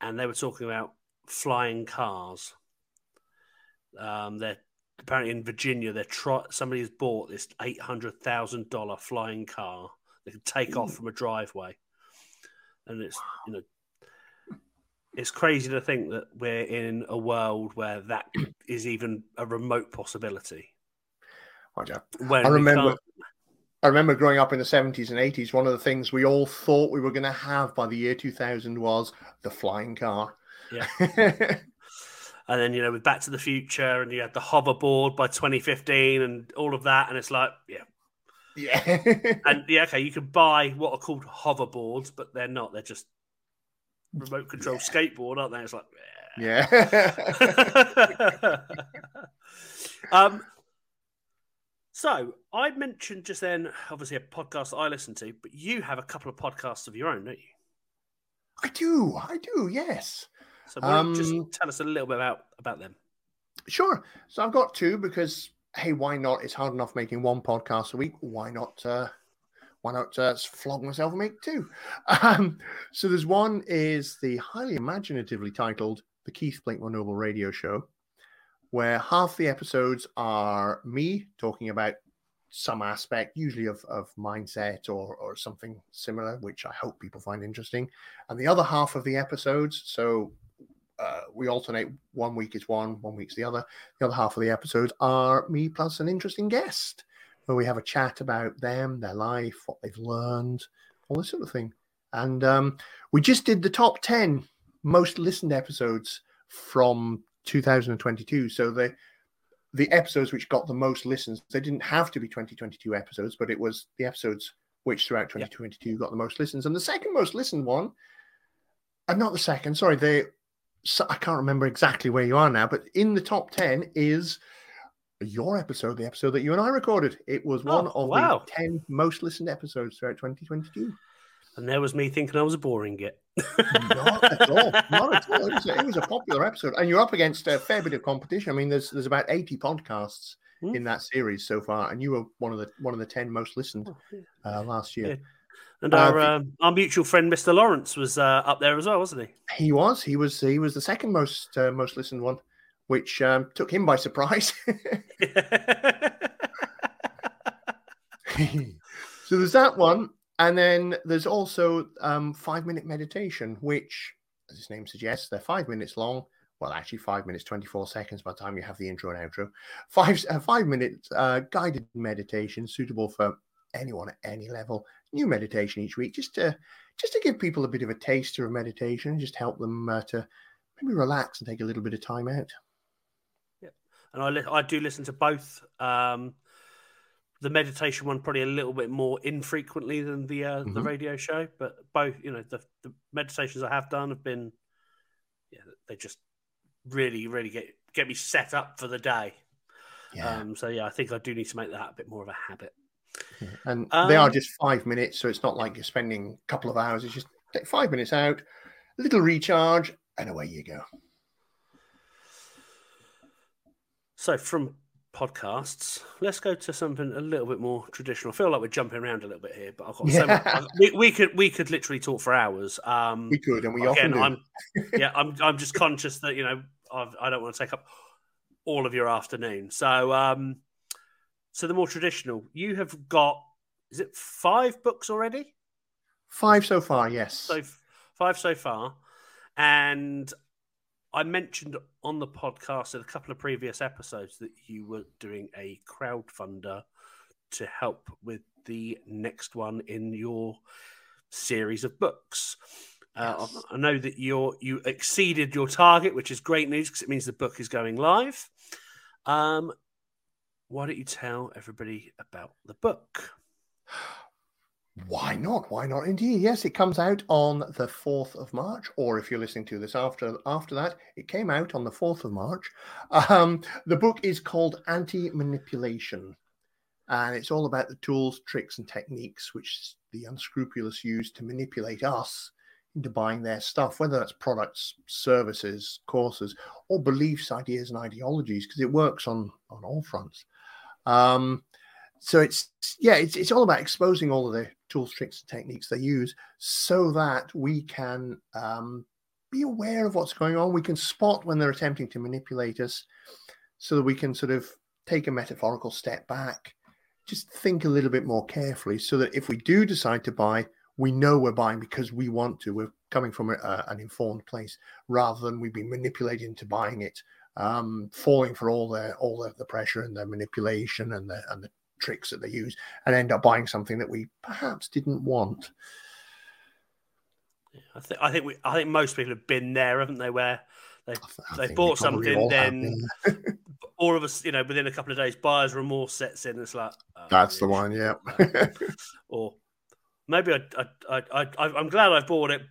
S1: and they were talking about flying cars. Um, they're apparently in Virginia. They're try- somebody has bought this eight hundred thousand dollar flying car that can take off from a driveway, and it's you know. It's crazy to think that we're in a world where that is even a remote possibility. When
S2: I remember- I remember growing up in the 70s and 80s, one of the things we all thought we were going to have by the year 2000 was the flying car.
S1: Yeah. And then, you know, with Back to the Future and you had the hoverboard by 2015 and all of that. And it's like, yeah.
S2: Yeah.
S1: And yeah, okay, you can buy what are called hoverboards, but they're not. They're just remote control skateboard, aren't they? It's like,
S2: yeah. yeah.
S1: um, so I mentioned just then, obviously, a podcast I listen to, but you have a couple of podcasts of your own, don't you?
S2: I do. I do. Yes.
S1: So why don't you
S2: Um,
S1: just tell us a little bit about, about them?
S2: Sure. So I've got two because hey, why not? It's hard enough making one podcast a week. Why not? Uh, why not uh, flog myself and make two? Um, so there's one is the highly imaginatively titled "The Keith Blakemore Noble Radio Show," where half the episodes are me talking about some aspect, usually of, of mindset or or something similar, which I hope people find interesting, and the other half of the episodes. So uh, we alternate. One week is one, one week's the other. The other half of the episodes are me plus an interesting guest, where we have a chat about them, their life, what they've learned, all this sort of thing. And um, we just did the top ten most listened episodes from 2022. So the the episodes which got the most listens, they didn't have to be 2022 episodes, but it was the episodes which throughout 2022 got the most listens. And the second most listened one, and not the second, sorry, the so I can't remember exactly where you are now, but in the top 10 is your episode, the episode that you and I recorded. It was one
S1: Oh,
S2: of
S1: wow.
S2: the 10 most listened episodes throughout 2022.
S1: And there was me thinking I was a boring git.
S2: Not at all. Not at all. It was, a, it was a popular episode. And you're up against a fair bit of competition. I mean, there's there's about 80 podcasts
S1: Hmm.
S2: in that series so far, and you were one of the one of the 10 most listened uh, last year.
S1: Yeah. And
S2: Uh,
S1: our um, our mutual friend Mr. Lawrence was uh, up there as well, wasn't
S2: He He was. He was. He was the second most uh, most listened one, which um, took him by surprise. so there's that one, and then there's also um, five minute meditation, which, as its name suggests, they're five minutes long. Well, actually, five minutes twenty four seconds by the time you have the intro and outro. Five uh, five minute uh, guided meditation suitable for anyone at any level. New meditation each week, just to just to give people a bit of a taster of meditation, and just help them uh, to maybe relax and take a little bit of time out.
S1: Yeah, and I li- I do listen to both. Um, the meditation one probably a little bit more infrequently than the uh, the
S2: Mhm.
S1: radio show, but both you know the, the meditations I have done have been yeah they just really really get get me set up for the day. Um, so yeah, I think I do need to make that a bit more of a habit.
S2: And they are
S1: Um,
S2: just five minutes, so it's not like you're spending a couple of hours. It's just take five minutes out, a little recharge, and away you go.
S1: So from podcasts, let's go to something a little bit more traditional. I feel like we're jumping around a little bit here, but I've got so much, we, we could we could literally talk for hours. Um,
S2: We could, and we often do.
S1: I'm yeah, I'm I'm just conscious that you know I've, I don't want to take up all of your afternoon. So um, so the more traditional, you have got is it five books already?
S2: Five so far, yes.
S1: So five so far, and I mentioned on the podcast in a couple of previous episodes that you were doing a crowdfunder to help with the next one in your series of books. Uh,
S2: Yes.
S1: I know that you're you exceeded your target, which is great news because it means the book is going live. Um, why don't you tell everybody about the book?
S2: Why not? Why not? Indeed, yes. It comes out on the fourth of March, or if you're listening to this after after that, it came out on the fourth of March. Um, the book is called Anti Manipulation, and it's all about the tools, tricks, and techniques which the unscrupulous use to manipulate us into buying their stuff, whether that's products, services, courses, or beliefs, ideas, and ideologies, because it works on on all fronts. Um, so it's yeah, it's it's all about exposing all of the tools, tricks, and techniques they use, so that we can um, be aware of what's going on. We can spot when they're attempting to manipulate us, so that we can sort of take a metaphorical step back, just think a little bit more carefully, so that if we do decide to buy, we know we're buying because we want to. We're coming from a, a- an informed place, rather than we be manipulated into buying it, um, falling for all the all the, the pressure and the manipulation and the and the tricks that they use and end up buying something that we perhaps didn't want.
S1: I think I think we I think most people have been there, haven't they? Where they
S2: I th- I
S1: They bought something,
S2: have
S1: then- all of us, you know, within a couple of days, buyer's remorse sets in. It's like oh,
S2: That's the one, yeah.
S1: or maybe I, I, I, I, I'm glad I bought it,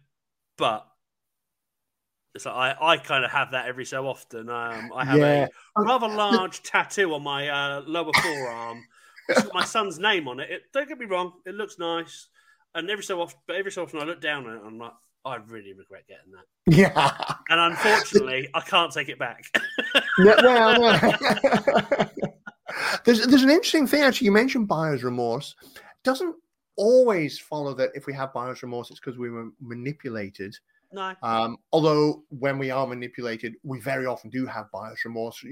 S1: but like I, I kind of have that every so often. Um, I have
S2: Yeah.
S1: a rather large tattoo on my uh, lower forearm. It's got my son's name on it. it. Don't get me wrong, it looks nice, and every so often, but every so often I look down on it, and I'm like, I really regret getting that.
S2: yeah.
S1: And unfortunately, I can't take it back.
S2: Well, no. there's there's an interesting thing actually. You mentioned buyer's remorse. Doesn't always follow that if we have buyer's remorse, it's because we were manipulated.
S1: No,
S2: Um, although when we are manipulated, we very often do have buyer's remorse,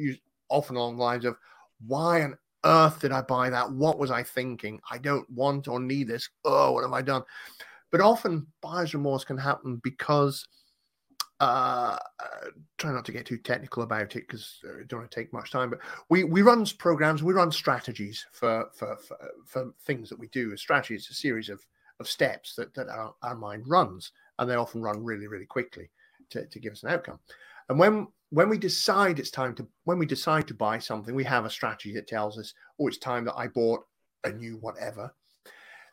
S2: often along the lines of, "Why on earth did I buy that? What was I thinking? I don't want or need this. Oh, what have I done?" But often buyer's remorse can happen because uh, uh, try not to get too technical about it because uh, it don't take much time. But we we run programs, we run strategies for for for, for things that we do. A strategy is a series of of steps that that our, our mind runs, and they often run really really quickly to, to give us an outcome. And when when we decide it's time to when we decide to buy something, we have a strategy that tells us, oh, it's time that I bought a new whatever.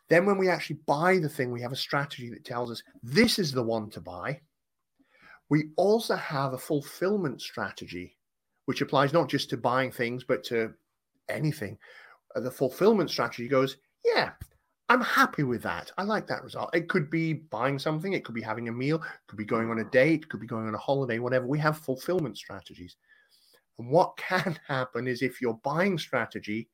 S2: Then when we actually buy the thing, we have a strategy that tells us this is the one to buy. We also have a fulfillment strategy, which applies not just to buying things, but to anything. The fulfillment strategy goes, yeah, I'm happy with that. I like that result. It could be buying something, it could be having a meal, it could be going on a mm-hmm. date, it could be going on a holiday, whatever. We have fulfillment strategies. And what can happen is if your buying strategy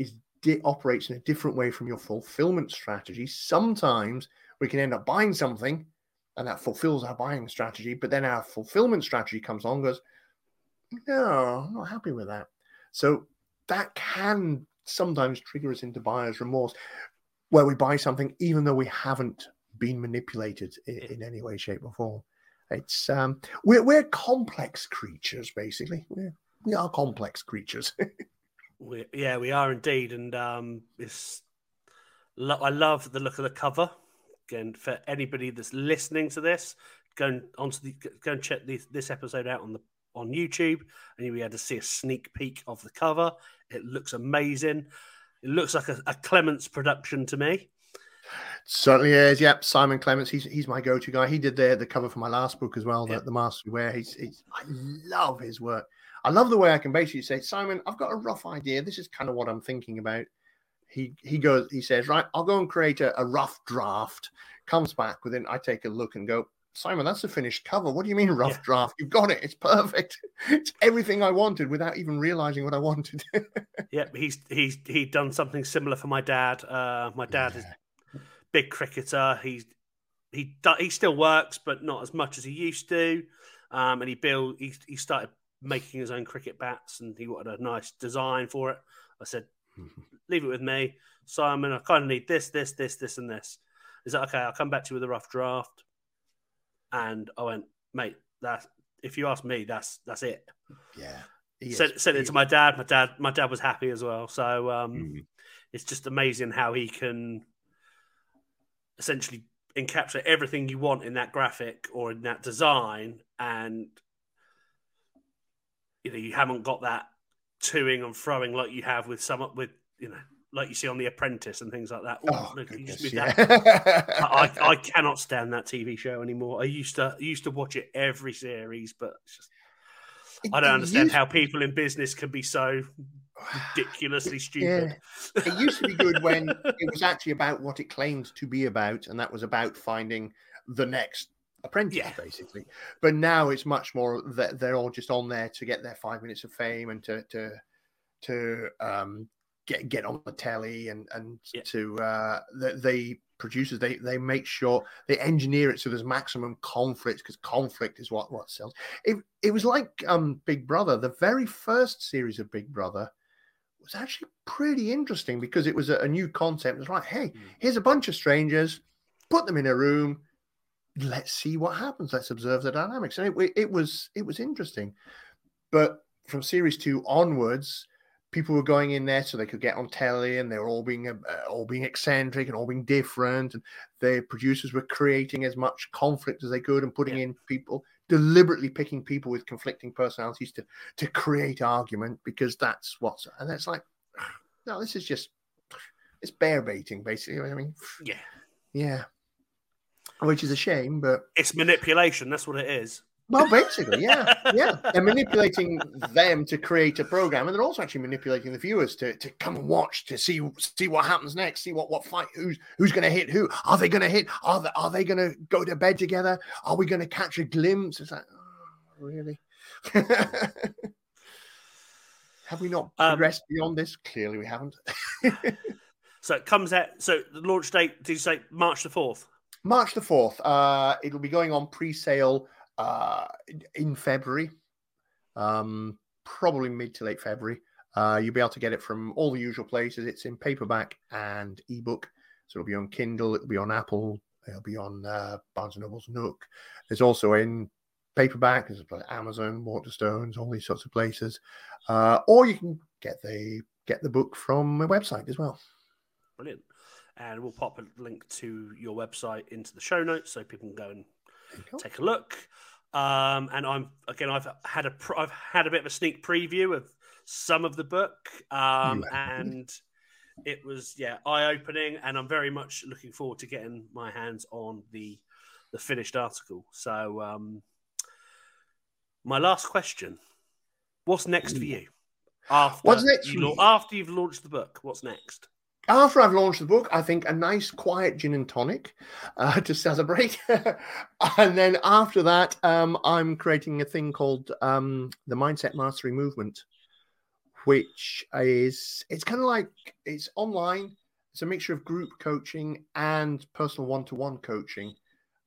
S2: is di- operates in a different way from your fulfillment strategy, sometimes we can end up buying something and that fulfills our buying strategy, but then our fulfillment strategy comes on goes, no, I'm not happy with that. So that can sometimes trigger us into buyer's remorse where we buy something even though we haven't been manipulated in, in any way, shape, or form. It's um, we're we're complex creatures, basically. We're, we are complex creatures.
S1: we, yeah, we are indeed, and um, it's. I love the look of the cover. Again, for anybody that's listening to this, go and onto the go and check this, this episode out on the on YouTube, and you'll be able to see a sneak peek of the cover. It looks amazing. It looks like a, a Clements production to me.
S2: Certainly is. Yep, Simon Clements. He's he's my go-to guy. He did the the cover for my last book as well, the, the Masks We Wear. He's, he's I love his work. I love the way I can basically say, Simon, I've got a rough idea. This is kind of what I'm thinking about. He he goes, he says, right, I'll go and create a, a rough draft. Comes back with it. I take a look and go, Simon, that's a finished cover. What do you mean rough yeah. draft? You've got it. It's perfect. It's everything I wanted without even realizing what I wanted.
S1: yeah, he's he's he'd done something similar for my dad. Uh, my dad yeah. is big cricketer. He's he he still works, but not as much as he used to. Um, and he built he he started making his own cricket bats, and he wanted a nice design for it. I said, leave it with me, Simon. I kind of need this, this, this, this, and this. Is that okay? I'll come back to you with a rough draft. And I went, mate, that's if you ask me, that's that's it.
S2: Yeah.
S1: Sent, sent it to my dad. My dad, my dad was happy as well. So um, mm. it's just amazing how he can essentially encapsulate everything you want in that graphic or in that design and you know you haven't got that toing and throwing like you have with some with you know like you see on The Apprentice and things like that. Ooh, oh, look, goodness, yeah. I, I cannot stand that TV show anymore. I used to I used to watch it every series, but just, I don't understand how people in business can be so ridiculously stupid.
S2: Yeah. It used to be good when it was actually about what it claimed to be about, and that was about finding the next apprentice, yeah. basically. But now it's much more that they're all just on there to get their five minutes of fame and to to to um, get get on the telly and and yeah. to uh, the, the producers they they make sure they engineer it so there's maximum conflict because conflict is what what sells. It it was like um, Big Brother. The very first series of Big Brother was actually pretty interesting because it was a, a new concept. It was like, hey, mm. here's a bunch of strangers, put them in a room, let's see what happens. Let's observe the dynamics. And it, it was it was interesting, but from series two onwards, people were going in there so they could get on telly, and they were all being uh, all being eccentric and all being different. And the producers were creating as much conflict as they could and putting yeah. in people deliberately picking people with conflicting personalities to to create argument because that's what's and that's like no, this is just it's bear baiting basically. I mean,
S1: yeah,
S2: yeah which is a shame, but
S1: it's manipulation. That's what it is.
S2: Well, basically, yeah, yeah. They're manipulating them to create a program, and they're also actually manipulating the viewers to, to come and watch to see see what happens next, see what what fight, who's who's going to hit who, are they going to hit, are they are they going to go to bed together, are we going to catch a glimpse? It's like, oh, really? Have we not um, progressed um, beyond this? Clearly, we haven't.
S1: so it comes out. So the launch date, did you say March the fourth?
S2: March the 4th. Uh, it'll be going on pre sale uh, in February, um, probably mid to late February. Uh, you'll be able to get it from all the usual places. It's in paperback and ebook. So it'll be on Kindle, it'll be on Apple, it'll be on uh, Barnes and Noble's Nook. It's also in paperback, there's Amazon, Waterstones, all these sorts of places. Uh, or you can get the get the book from my website as well.
S1: Brilliant and we'll pop a link to your website into the show notes so people can go and take a look. Um, and I'm again, I've had a I've had a bit of a sneak preview of some of the book, um, and it was yeah eye opening, and I'm very much looking forward to getting my hands on the the finished article. So, um, my last question: What's next for you? After
S2: What's next
S1: you lau- after you've launched the book, what's next?
S2: After I've launched the book, I think a nice quiet gin and tonic uh, to celebrate. and then after that, um, I'm creating a thing called um, the Mindset Mastery Movement, which is it's kind of like it's online. It's a mixture of group coaching and personal one-to-one coaching.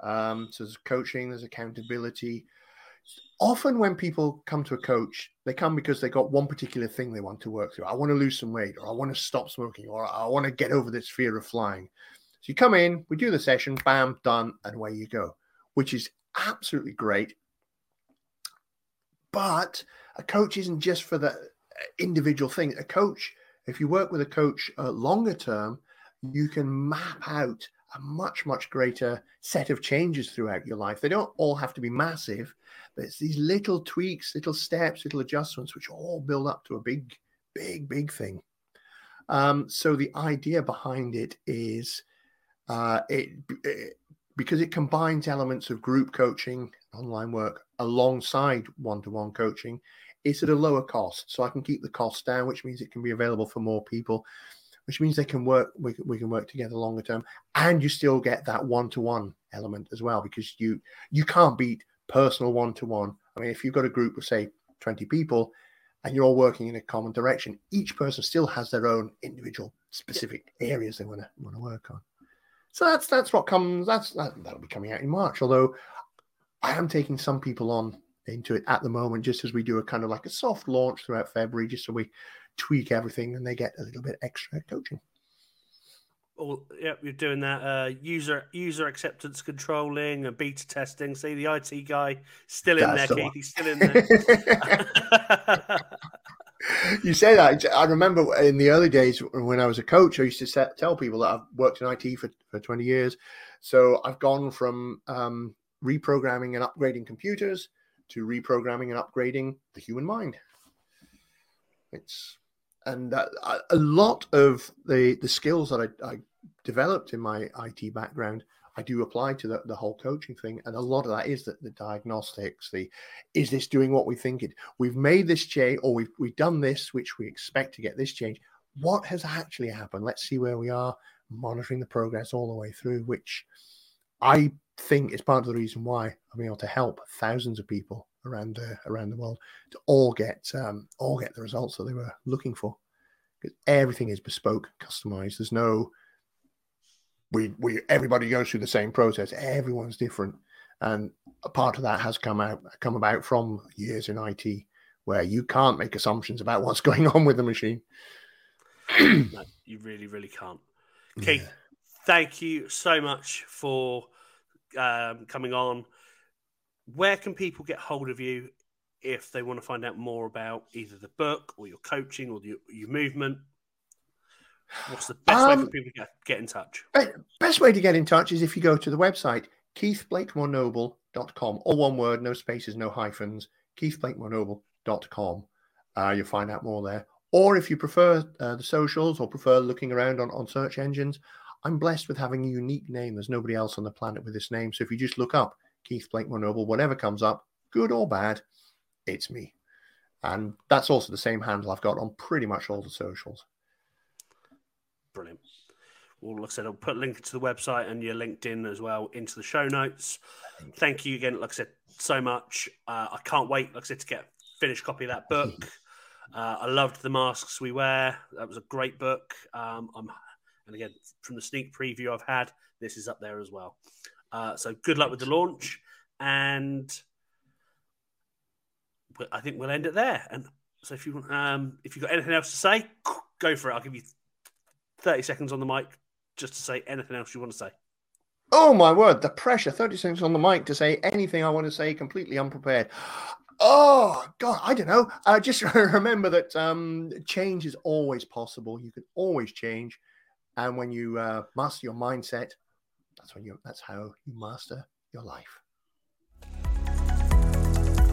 S2: Um, so there's coaching, there's accountability. Often when people come to a coach, they come because they got one particular thing they want to work through. I want to lose some weight, or I want to stop smoking, or I want to get over this fear of flying. So you come in, we do the session, bam, done, and away you go, which is absolutely great. But a coach isn't just for the uh, individual thing. A coach, if you work with a coach uh, longer term, you can map out a much, much greater set of changes throughout your life. They don't all have to be massive, but it's these little tweaks, little steps, little adjustments, which all build up to a big, big, big thing. Um, so the idea behind it is uh, it, it because it combines elements of group coaching, online work, alongside one-to-one coaching. It's at a lower cost, so I can keep the cost down, which means it can be available for more people, which means they can work. We can, we can work together longer term, and you still get that one-to-one element as well, because you you can't beat personal one-to-one. I mean, if you've got a group of say twenty people, and you're all working in a common direction, each person still has their own individual specific areas they want to want to work on. So that's that's what comes. That's that, that'll be coming out in March. Although I am taking some people on into it at the moment, just as we do a kind of like a soft launch throughout February, just so we tweak everything and they get a little bit extra coaching.
S1: All, yep, you're doing that uh, user user acceptance controlling and beta testing. See the IT guy still in
S2: That's
S1: there,
S2: the
S1: Keith.
S2: one.
S1: He's still in there.
S2: you say that. I remember in the early days when I was a coach, I used to set, tell people that I've worked in IT for, for 20 years. So I've gone from um, reprogramming and upgrading computers to reprogramming and upgrading the human mind. It's and uh, a- lot of the the skills that I, I developed in my IT background, I do apply to the, the whole coaching thing, and a lot of that is that the diagnostics. The is this doing what we think it? We've made this change, or we've we've done this, which we expect to get this change. What has actually happened? Let's see where we are, monitoring the progress all the way through, which I think is part of the reason why I'm able to help thousands of people around the around the world to all get um, all get the results that they were looking for. Because everything is bespoke, customized. There's no we we everybody goes through the same process. Everyone's different, and a part of that has come out come about from years in IT, where you can't make assumptions about what's going on with the machine.
S1: no, you really, really can't. Keith,
S2: Yeah.
S1: thank you so much for um, coming on. Where can people get hold of you if they want to find out more about either the book or your coaching or your, your movement? What's the best way for
S2: Um,
S1: people to get, get in touch?
S2: Best way to get in touch is if you go to the website, keithblakemoreNoble.com, all one word, no spaces, no hyphens, keithblakemoreNoble.com. Uh, you'll find out more there. Or if you prefer uh, the socials or prefer looking around on, on search engines, I'm blessed with having a unique name. There's nobody else on the planet with this name. So if you just look up Keith Blakemore Noble, whatever comes up, good or bad, it's me. And that's also the same handle I've got on pretty much all the socials.
S1: Brilliant. Well, like I said, I'll put a link to the website and your LinkedIn as well into the show notes. Thank you again, like I said, so much. Uh, I can't wait, like I said, to get a finished copy of that book. Uh, I loved the masks we wear. That was a great book. Um, I'm, and again, from the sneak preview I've had, this is up there as well. Uh, so good luck with the launch, and I think we'll end it there. And so if you um, if you've got anything else to say, go for it. I'll give you thirty seconds on the mic just to say anything else you want to say.
S2: Oh my word, the pressure. 30 seconds on the mic to say anything I want to say completely unprepared. Oh God, I don't know. Uh, just remember that um, change is always possible. You can always change, and when you uh, master your mindset, that's when you. That's how you master your life.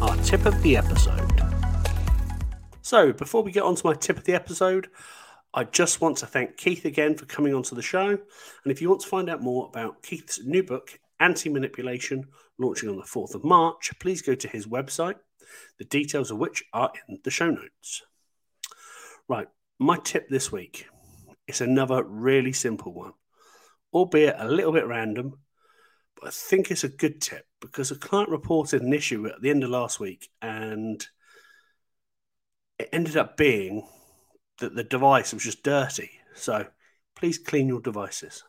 S1: our tip of the episode. So, before we get on to my tip of the episode, I just want to thank Keith again for coming onto the show. And if you want to find out more about Keith's new book, Anti Manipulation, launching on the 4th of March, please go to his website, the details of which are in the show notes. Right, my tip this week is another really simple one, albeit a little bit random, but I think it's a good tip because a client reported an issue at the end of last week and it ended up being that the device was just dirty. So please clean your devices.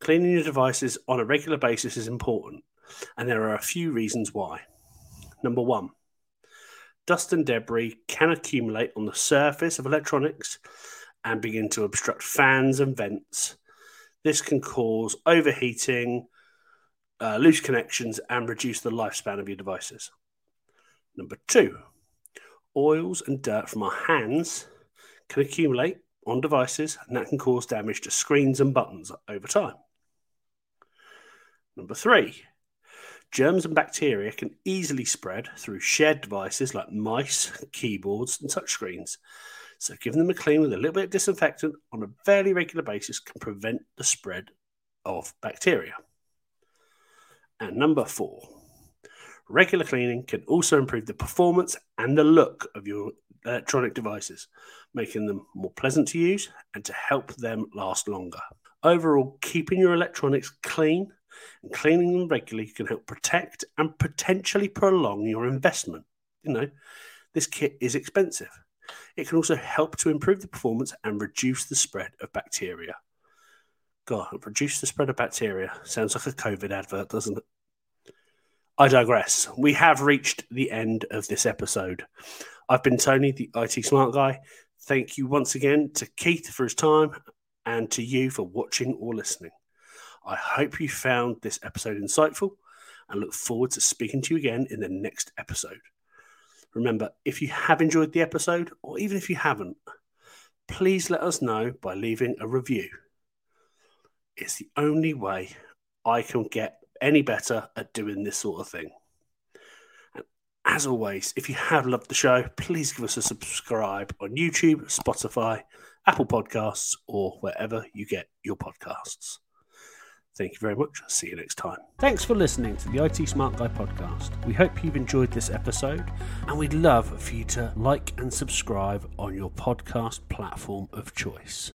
S1: Cleaning your devices on a regular basis is important, and there are a few reasons why. Number one, dust and debris can accumulate on the surface of electronics and begin to obstruct fans and vents. This can cause overheating, uh, loose connections, and reduce the lifespan of your devices. Number two, oils and dirt from our hands can accumulate on devices, and that can cause damage to screens and buttons over time. Number three, germs and bacteria can easily spread through shared devices like mice, keyboards, and touchscreens. So, giving them a clean with a little bit of disinfectant on a fairly regular basis can prevent the spread of bacteria. And number four, regular cleaning can also improve the performance and the look of your electronic devices, making them more pleasant to use and to help them last longer. Overall, keeping your electronics clean and cleaning them regularly can help protect and potentially prolong your investment. You know, this kit is expensive. It can also help to improve the performance and reduce the spread of bacteria. God, reduce the spread of bacteria sounds like a COVID advert, doesn't it? I digress. We have reached the end of this episode. I've been Tony, the IT Smart Guy. Thank you once again to Keith for his time and to you for watching or listening. I hope you found this episode insightful and look forward to speaking to you again in the next episode. Remember, if you have enjoyed the episode, or even if you haven't, please let us know by leaving a review. It's the only way I can get any better at doing this sort of thing. And as always, if you have loved the show, please give us a subscribe on YouTube, Spotify, Apple Podcasts, or wherever you get your podcasts. Thank you very much. See you next time. Thanks for listening to the IT Smart Guy podcast. We hope you've enjoyed this episode, and we'd love for you to like and subscribe on your podcast platform of choice.